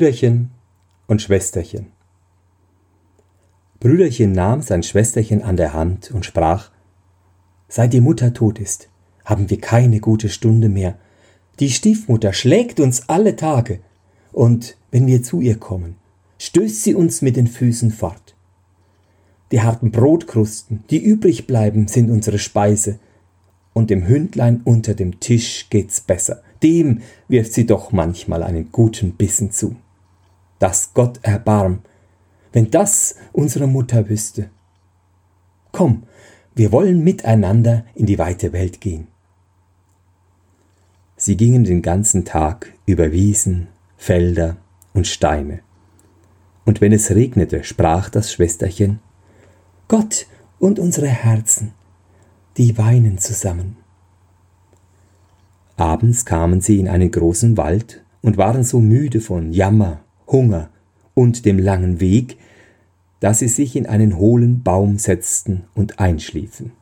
Brüderchen und Schwesterchen. Brüderchen nahm sein Schwesterchen an der Hand und sprach Seit die Mutter tot ist, haben wir keine gute Stunde mehr. Die Stiefmutter schlägt uns alle Tage, und wenn wir zu ihr kommen, stößt sie uns mit den Füßen fort. Die harten Brotkrusten, die übrig bleiben, sind unsere Speise, und dem Hündlein unter dem Tisch geht's besser. Dem wirft sie doch manchmal einen guten Bissen zu. Dass Gott erbarm, wenn das unsere Mutter wüsste. Komm, wir wollen miteinander in die weite Welt gehen. Sie gingen den ganzen Tag über Wiesen, Felder und Steine. Und wenn es regnete, sprach das Schwesterchen Gott und unsere Herzen, die weinen zusammen. Abends kamen sie in einen großen Wald und waren so müde von Jammer, Hunger und dem langen Weg, dass sie sich in einen hohlen Baum setzten und einschliefen.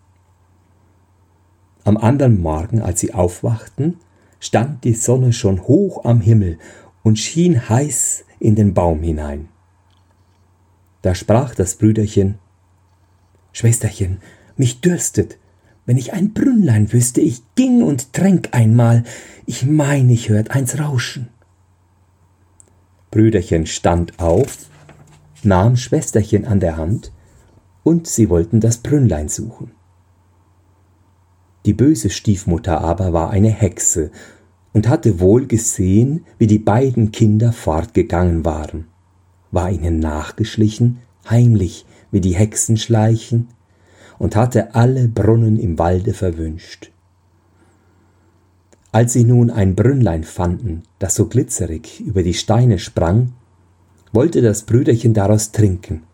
Am anderen Morgen, als sie aufwachten, stand die Sonne schon hoch am Himmel und schien heiß in den Baum hinein. Da sprach das Brüderchen Schwesterchen, mich dürstet, wenn ich ein Brünnlein wüsste, ich ging und tränk einmal, ich mein, ich hört eins rauschen. Brüderchen stand auf, nahm Schwesterchen an der Hand, und sie wollten das Brünnlein suchen. Die böse Stiefmutter aber war eine Hexe und hatte wohl gesehen, wie die beiden Kinder fortgegangen waren, war ihnen nachgeschlichen, heimlich, wie die Hexen schleichen, und hatte alle Brunnen im Walde verwünscht. Als sie nun ein Brünnlein fanden, das so glitzerig über die Steine sprang, wollte das Brüderchen daraus trinken.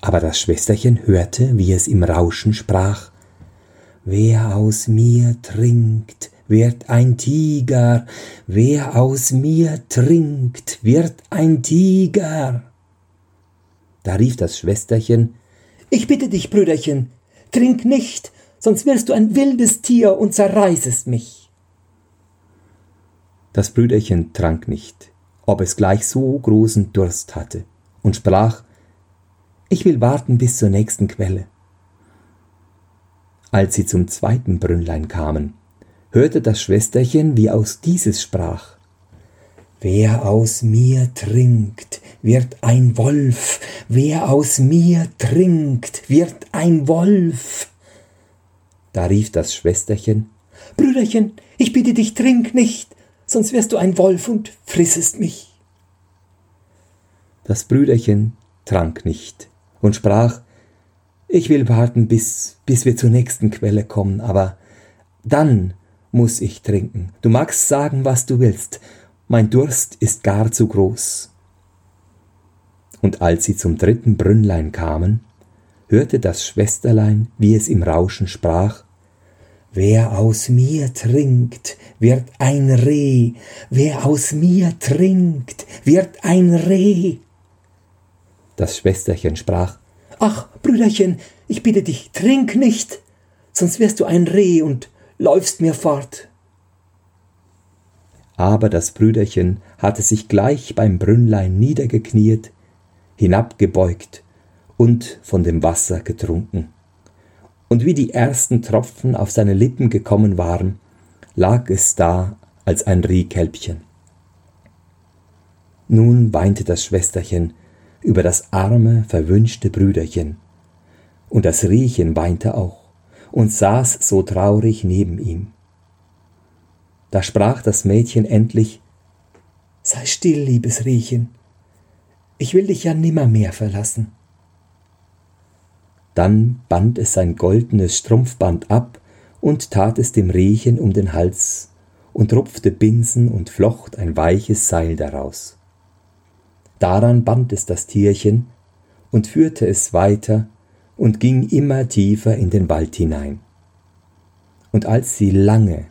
Aber das Schwesterchen hörte, wie es im Rauschen sprach Wer aus mir trinkt, wird ein Tiger, wer aus mir trinkt, wird ein Tiger. Da rief das Schwesterchen Ich bitte dich, Brüderchen, trink nicht, sonst wirst du ein wildes Tier und zerreißest mich. Das Brüderchen trank nicht, ob es gleich so großen Durst hatte, und sprach Ich will warten bis zur nächsten Quelle. Als sie zum zweiten Brünnlein kamen, hörte das Schwesterchen, wie aus dieses sprach Wer aus mir trinkt, wird ein Wolf, wer aus mir trinkt, wird ein Wolf. Da rief das Schwesterchen Brüderchen, ich bitte dich, trink nicht, sonst wirst du ein Wolf und frissest mich. Das Brüderchen trank nicht und sprach, ich will warten, bis, bis wir zur nächsten Quelle kommen, aber dann muss ich trinken. Du magst sagen, was du willst, mein Durst ist gar zu groß. Und als sie zum dritten Brünnlein kamen, hörte das Schwesterlein, wie es im Rauschen sprach, Wer aus mir trinkt, wird ein Reh, wer aus mir trinkt, wird ein Reh. Das Schwesterchen sprach, Ach, Brüderchen, ich bitte dich, trink nicht, sonst wirst du ein Reh und läufst mir fort. Aber das Brüderchen hatte sich gleich beim Brünnlein niedergekniet, hinabgebeugt und von dem Wasser getrunken und wie die ersten Tropfen auf seine Lippen gekommen waren, lag es da als ein Rehkälbchen. Nun weinte das Schwesterchen über das arme, verwünschte Brüderchen, und das Rehchen weinte auch und saß so traurig neben ihm. Da sprach das Mädchen endlich Sei still, liebes Rehchen, ich will dich ja nimmermehr verlassen. Dann band es sein goldenes Strumpfband ab und tat es dem Rehchen um den Hals und rupfte Binsen und flocht ein weiches Seil daraus. Daran band es das Tierchen und führte es weiter und ging immer tiefer in den Wald hinein. Und als sie lange,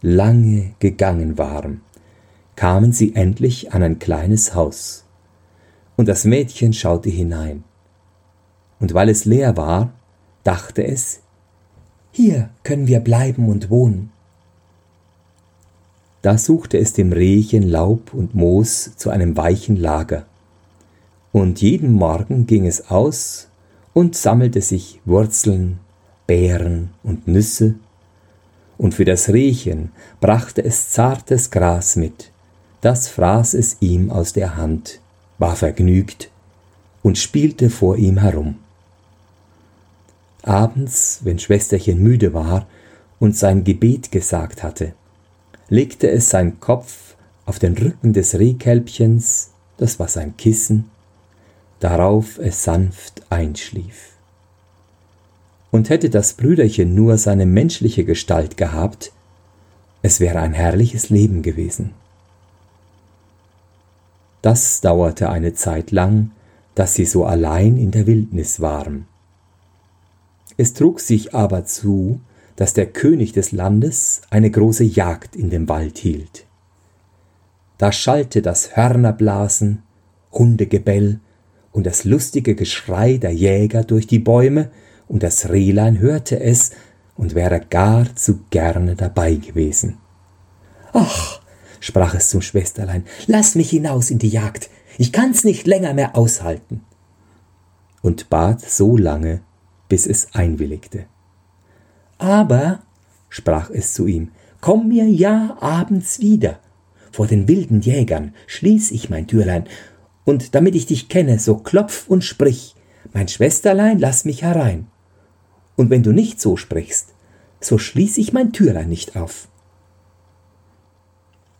lange gegangen waren, kamen sie endlich an ein kleines Haus. Und das Mädchen schaute hinein und weil es leer war, dachte es, hier können wir bleiben und wohnen. Da suchte es dem Rehchen Laub und Moos zu einem weichen Lager. Und jeden Morgen ging es aus und sammelte sich Wurzeln, Beeren und Nüsse, und für das Rehchen brachte es zartes Gras mit, das fraß es ihm aus der Hand, war vergnügt und spielte vor ihm herum. Abends, wenn Schwesterchen müde war und sein Gebet gesagt hatte, legte es seinen Kopf auf den Rücken des Rehkälbchens, das war sein Kissen, darauf es sanft einschlief. Und hätte das Brüderchen nur seine menschliche Gestalt gehabt, es wäre ein herrliches Leben gewesen. Das dauerte eine Zeit lang, dass sie so allein in der Wildnis waren. Es trug sich aber zu, dass der König des Landes eine große Jagd in dem Wald hielt. Da schallte das Hörnerblasen, Hundegebell und das lustige Geschrei der Jäger durch die Bäume, und das Rehlein hörte es und wäre gar zu gerne dabei gewesen. Ach, sprach es zum Schwesterlein, lass mich hinaus in die Jagd, ich kann's nicht länger mehr aushalten. Und bat so lange, bis es einwilligte. Aber, sprach es zu ihm, komm mir ja abends wieder. Vor den wilden Jägern schließ ich mein Türlein, und damit ich dich kenne, so klopf und sprich, mein Schwesterlein, lass mich herein. Und wenn du nicht so sprichst, so schließ ich mein Türlein nicht auf.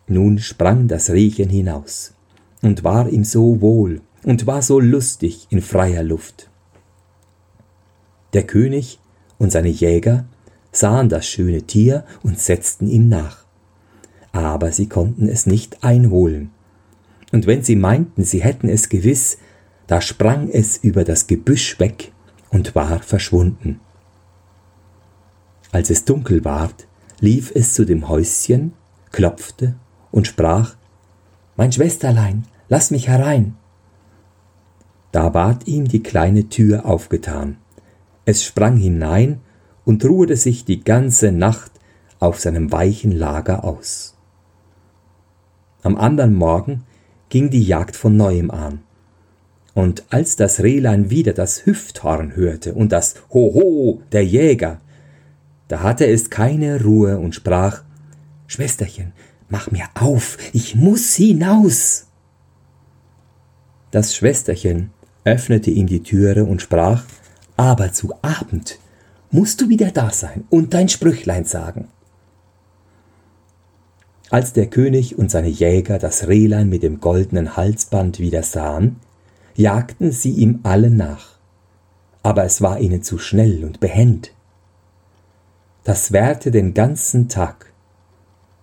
Nun sprang das Rehchen hinaus und war ihm so wohl und war so lustig in freier Luft. Der König und seine Jäger sahen das schöne Tier und setzten ihm nach. Aber sie konnten es nicht einholen. Und wenn sie meinten, sie hätten es gewiss, da sprang es über das Gebüsch weg und war verschwunden. Als es dunkel ward, lief es zu dem Häuschen, klopfte und sprach Mein Schwesterlein, lass mich herein. Da ward ihm die kleine Tür aufgetan. Es sprang hinein und ruhte sich die ganze Nacht auf seinem weichen Lager aus. Am andern Morgen ging die Jagd von neuem an. Und als das Rehlein wieder das Hüfthorn hörte und das Hoho der Jäger, da hatte es keine Ruhe und sprach Schwesterchen, mach mir auf, ich muss hinaus. Das Schwesterchen öffnete ihm die Türe und sprach Aber zu Abend musst du wieder da sein und dein Sprüchlein sagen. Als der König und seine Jäger das Rehlein mit dem goldenen Halsband wieder sahen, jagten sie ihm alle nach. Aber es war ihnen zu schnell und behend. Das währte den ganzen Tag.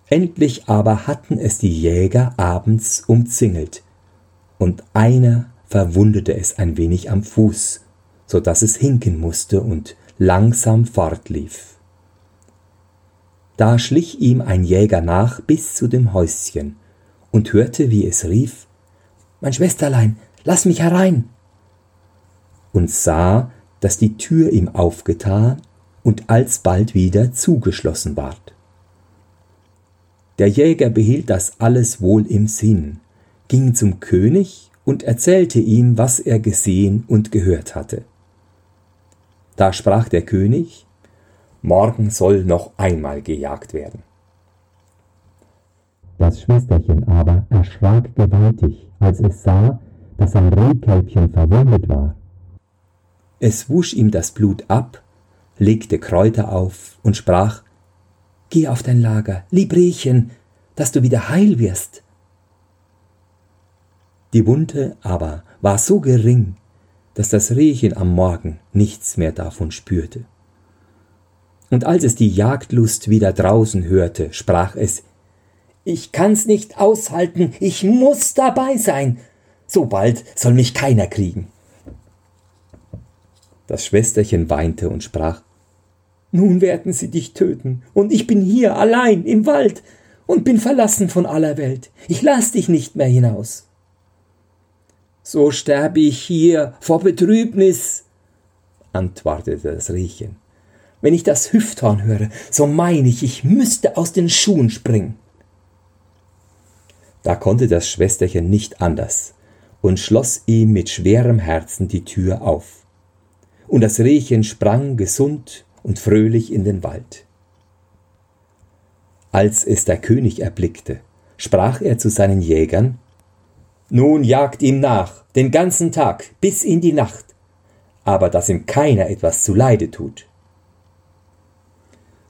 Endlich aber hatten es die Jäger abends umzingelt, und einer verwundete es ein wenig am Fuß, so dass es hinken musste und langsam fortlief. Da schlich ihm ein Jäger nach bis zu dem Häuschen und hörte, wie es rief Mein Schwesterlein, lass mich herein. und sah, dass die Tür ihm aufgetan und alsbald wieder zugeschlossen ward. Der Jäger behielt das alles wohl im Sinn, ging zum König und erzählte ihm, was er gesehen und gehört hatte. Da sprach der König, Morgen soll noch einmal gejagt werden. Das Schwesterchen aber erschrak gewaltig, als es sah, dass sein Rehkälbchen verwundet war. Es wusch ihm das Blut ab, legte Kräuter auf und sprach, Geh auf dein Lager, lieb Rehchen, dass du wieder heil wirst. Die Wunde aber war so gering, dass das Rehchen am Morgen nichts mehr davon spürte. Und als es die Jagdlust wieder draußen hörte, sprach es Ich kann's nicht aushalten, ich muss dabei sein, so bald soll mich keiner kriegen. Das Schwesterchen weinte und sprach Nun werden sie dich töten, und ich bin hier allein im Wald und bin verlassen von aller Welt. Ich lass dich nicht mehr hinaus so sterbe ich hier vor Betrübnis, antwortete das Rehchen. Wenn ich das Hüfthorn höre, so meine ich, ich müsste aus den Schuhen springen. Da konnte das Schwesterchen nicht anders und schloss ihm mit schwerem Herzen die Tür auf. Und das Rehchen sprang gesund und fröhlich in den Wald. Als es der König erblickte, sprach er zu seinen Jägern Nun jagt ihm nach, den ganzen Tag bis in die Nacht, aber dass ihm keiner etwas zuleide tut.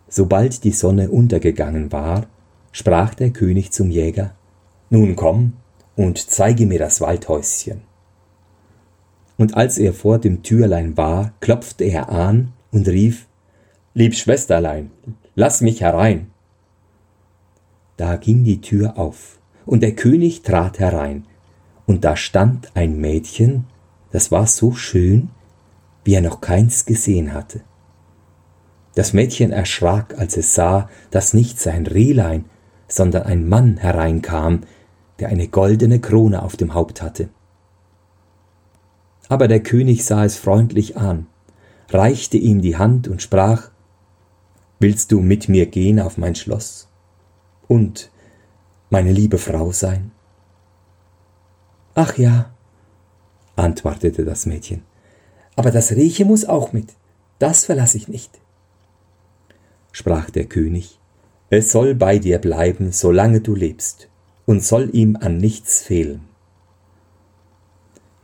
Sobald die Sonne untergegangen war, sprach der König zum Jäger Nun komm und zeige mir das Waldhäuschen. Und als er vor dem Türlein war, klopfte er an und rief Lieb Schwesterlein, lass mich herein. Da ging die Tür auf, und der König trat herein, und da stand ein Mädchen, das war so schön, wie er noch keins gesehen hatte. Das Mädchen erschrak, als es sah, dass nicht sein Rehlein, sondern ein Mann hereinkam, der eine goldene Krone auf dem Haupt hatte. Aber der König sah es freundlich an, reichte ihm die Hand und sprach Willst du mit mir gehen auf mein Schloss und meine liebe Frau sein? Ach ja, antwortete das Mädchen, aber das Rieche muss auch mit, das verlasse ich nicht. Sprach der König, es soll bei dir bleiben, solange du lebst, und soll ihm an nichts fehlen.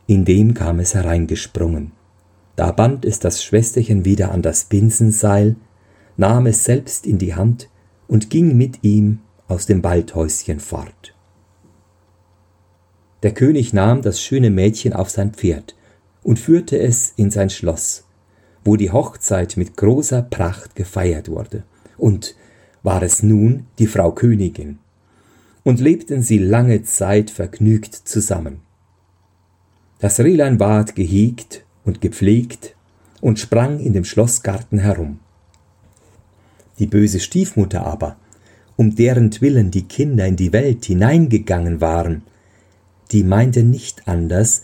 Indem kam es hereingesprungen. Da band es das Schwesterchen wieder an das Binsenseil, nahm es selbst in die Hand und ging mit ihm aus dem Waldhäuschen fort. Der König nahm das schöne Mädchen auf sein Pferd und führte es in sein Schloss, wo die Hochzeit mit großer Pracht gefeiert wurde, und war es nun die Frau Königin, und lebten sie lange Zeit vergnügt zusammen. Das Rehlein ward gehegt und gepflegt und sprang in dem Schlossgarten herum. Die böse Stiefmutter aber, um deren Willen die Kinder in die Welt hineingegangen waren, die meinte nicht anders,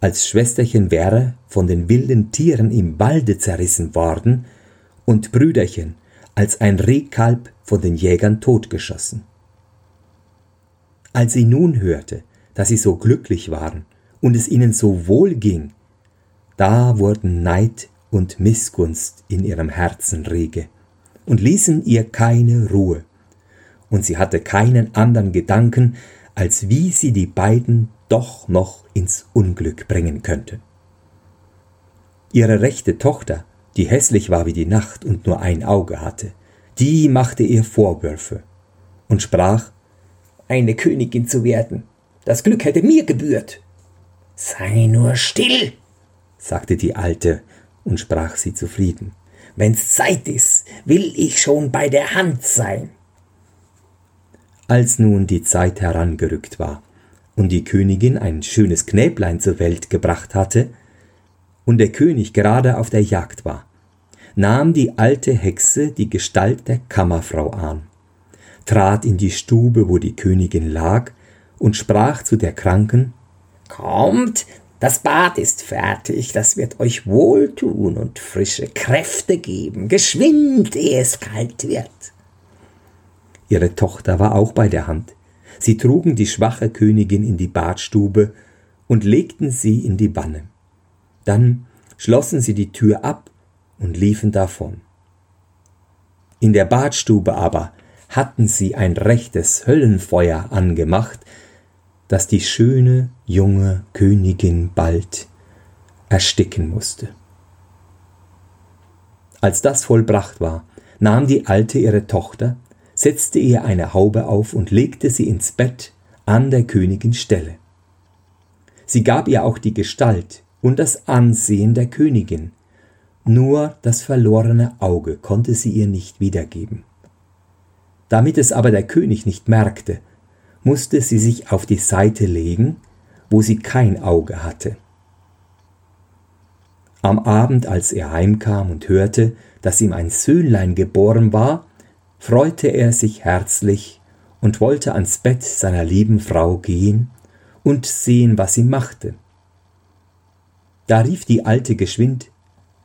als Schwesterchen wäre von den wilden Tieren im Walde zerrissen worden und Brüderchen als ein Rehkalb von den Jägern totgeschossen. Als sie nun hörte, dass sie so glücklich waren und es ihnen so wohl ging, da wurden Neid und Missgunst in ihrem Herzen rege und ließen ihr keine Ruhe, und sie hatte keinen anderen Gedanken, als wie sie die beiden doch noch ins Unglück bringen könnte. Ihre rechte Tochter, die hässlich war wie die Nacht und nur ein Auge hatte, die machte ihr Vorwürfe und sprach eine Königin zu werden. Das Glück hätte mir gebührt. Sei nur still, sagte die Alte und sprach sie zufrieden. Wenn's Zeit ist, will ich schon bei der Hand sein. Als nun die Zeit herangerückt war und die Königin ein schönes Knäblein zur Welt gebracht hatte und der König gerade auf der Jagd war, nahm die alte Hexe die Gestalt der Kammerfrau an trat in die Stube, wo die Königin lag, und sprach zu der Kranken Kommt, das Bad ist fertig, das wird euch wohltun und frische Kräfte geben, geschwind, ehe es kalt wird. Ihre Tochter war auch bei der Hand. Sie trugen die schwache Königin in die Badstube und legten sie in die Wanne. Dann schlossen sie die Tür ab und liefen davon. In der Badstube aber hatten sie ein rechtes Höllenfeuer angemacht, das die schöne junge Königin bald ersticken musste. Als das vollbracht war, nahm die Alte ihre Tochter, setzte ihr eine Haube auf und legte sie ins Bett an der Königin Stelle. Sie gab ihr auch die Gestalt und das Ansehen der Königin, nur das verlorene Auge konnte sie ihr nicht wiedergeben. Damit es aber der König nicht merkte, musste sie sich auf die Seite legen, wo sie kein Auge hatte. Am Abend, als er heimkam und hörte, dass ihm ein Söhnlein geboren war, freute er sich herzlich und wollte ans Bett seiner lieben Frau gehen und sehen, was sie machte. Da rief die Alte geschwind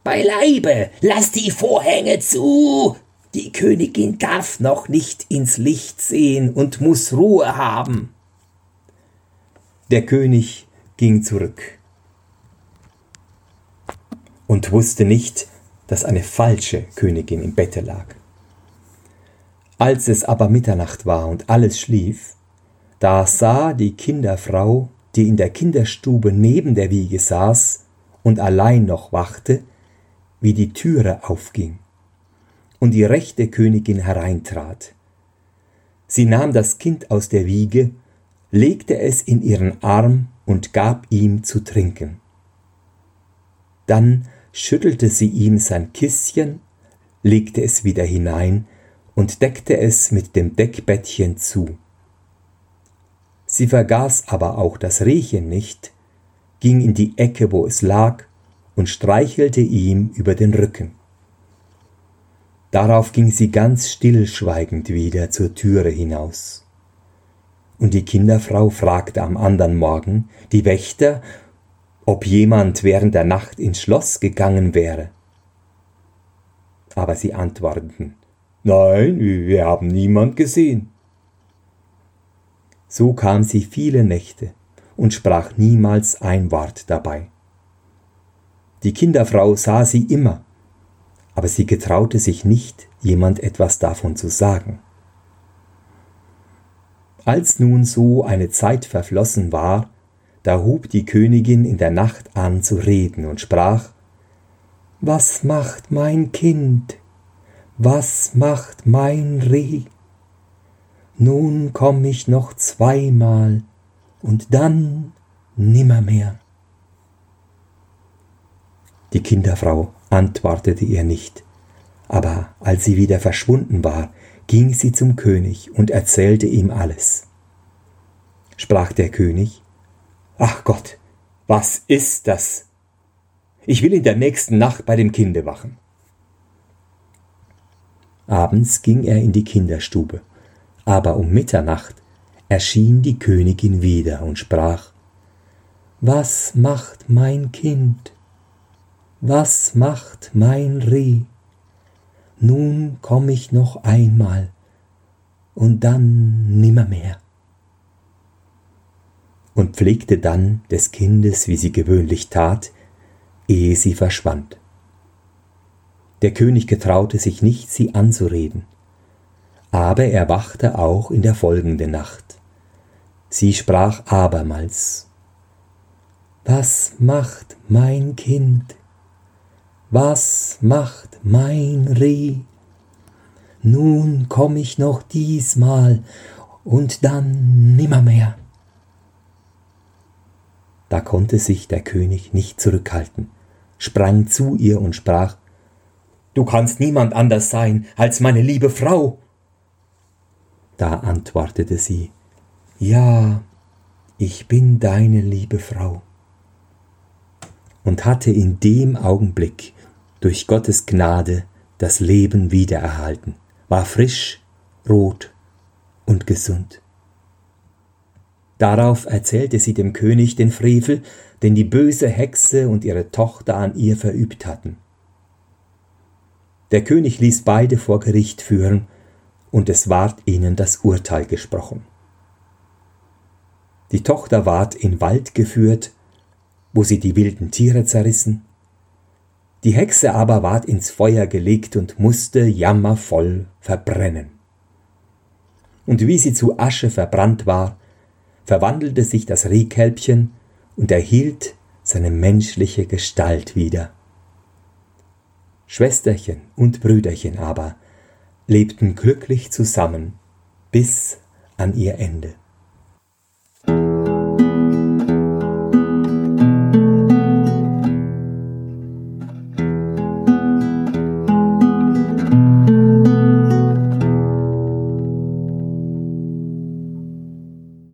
Beileibe, lass die Vorhänge zu, die Königin darf noch nicht ins Licht sehen und muss Ruhe haben. Der König ging zurück und wusste nicht, dass eine falsche Königin im Bette lag. Als es aber Mitternacht war und alles schlief, da sah die Kinderfrau, die in der Kinderstube neben der Wiege saß und allein noch wachte, wie die Türe aufging und die rechte Königin hereintrat. Sie nahm das Kind aus der Wiege, legte es in ihren Arm und gab ihm zu trinken. Dann schüttelte sie ihm sein Kissen, legte es wieder hinein und deckte es mit dem Deckbettchen zu. Sie vergaß aber auch das Rehchen nicht, ging in die Ecke, wo es lag, und streichelte ihm über den Rücken. Darauf ging sie ganz stillschweigend wieder zur Türe hinaus. Und die Kinderfrau fragte am andern Morgen die Wächter, ob jemand während der Nacht ins Schloss gegangen wäre. Aber sie antworteten, Nein, wir haben niemand gesehen. So kam sie viele Nächte und sprach niemals ein Wort dabei. Die Kinderfrau sah sie immer, aber sie getraute sich nicht, jemand etwas davon zu sagen. Als nun so eine Zeit verflossen war, da hub die Königin in der Nacht an zu reden und sprach Was macht mein Kind? Was macht mein Reh? Nun komm ich noch zweimal und dann nimmermehr. Die Kinderfrau antwortete ihr nicht, aber als sie wieder verschwunden war, ging sie zum König und erzählte ihm alles. Sprach der König, Ach Gott, was ist das? Ich will in der nächsten Nacht bei dem Kinde wachen. Abends ging er in die Kinderstube, aber um Mitternacht erschien die Königin wieder und sprach Was macht mein Kind? Was macht mein Reh? Nun komm ich noch einmal und dann nimmermehr. Und pflegte dann des Kindes, wie sie gewöhnlich tat, ehe sie verschwand. Der König getraute sich nicht, sie anzureden. Aber er wachte auch in der folgenden Nacht. Sie sprach abermals Was macht mein Kind? Was macht mein Reh? Nun komm ich noch diesmal und dann nimmermehr. Da konnte sich der König nicht zurückhalten, sprang zu ihr und sprach Du kannst niemand anders sein als meine liebe Frau. Da antwortete sie, Ja, ich bin deine liebe Frau. Und hatte in dem Augenblick durch Gottes Gnade das Leben wiedererhalten, war frisch, rot und gesund. Darauf erzählte sie dem König den Frevel, den die böse Hexe und ihre Tochter an ihr verübt hatten. Der König ließ beide vor Gericht führen, und es ward ihnen das Urteil gesprochen. Die Tochter ward in Wald geführt, wo sie die wilden Tiere zerrissen, die Hexe aber ward ins Feuer gelegt und musste jammervoll verbrennen. Und wie sie zu Asche verbrannt war, verwandelte sich das Rehkälbchen und erhielt seine menschliche Gestalt wieder. Schwesterchen und Brüderchen aber lebten glücklich zusammen bis an ihr Ende.